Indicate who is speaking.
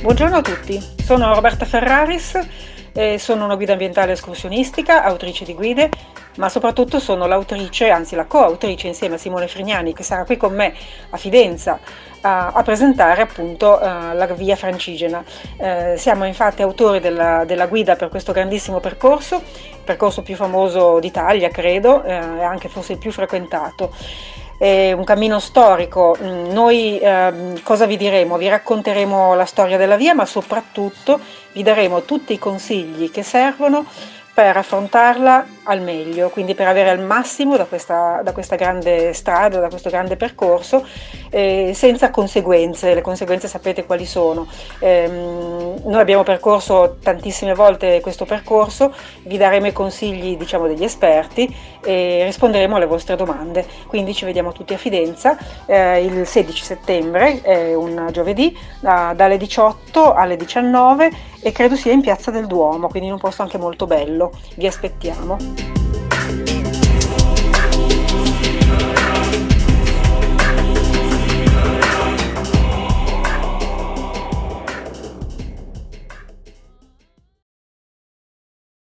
Speaker 1: Buongiorno a tutti, sono Roberta Ferraris, eh, sono una guida ambientale escursionistica, autrice di guide, ma soprattutto sono l'autrice, anzi la coautrice insieme a Simone Frignani che sarà qui con me a Fidenza a, a presentare appunto uh, la via francigena. Eh, siamo infatti autori della, della, guida per questo grandissimo percorso, il percorso più famoso d'Italia credo, e eh, anche forse il più frequentato è un cammino storico. Mm, noi eh, cosa vi diremo? Vi racconteremo la storia della via, ma soprattutto vi daremo tutti i consigli che servono per affrontarla al meglio, quindi per avere al massimo da questa, da questa grande strada, da questo grande percorso, eh, senza conseguenze. Le conseguenze sapete quali sono. Eh, noi abbiamo percorso tantissime volte questo percorso, vi daremo i consigli diciamo, degli esperti e risponderemo alle vostre domande. Quindi ci vediamo tutti a Fidenza eh, il 16 settembre, è un giovedì, dalle 18 alle 19 e credo sia in Piazza del Duomo, quindi in un posto anche molto bello. Vi aspettiamo. Thank you.